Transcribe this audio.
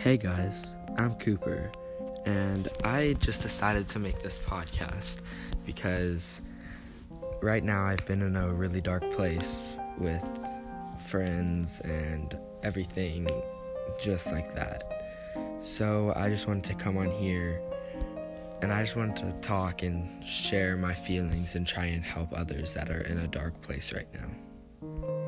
Hey guys, I'm Cooper, and I just decided to make this podcast because right now I've been in a really dark place with friends and everything just like that. So I just wanted to come on here and I just wanted to talk and share my feelings and try and help others that are in a dark place right now.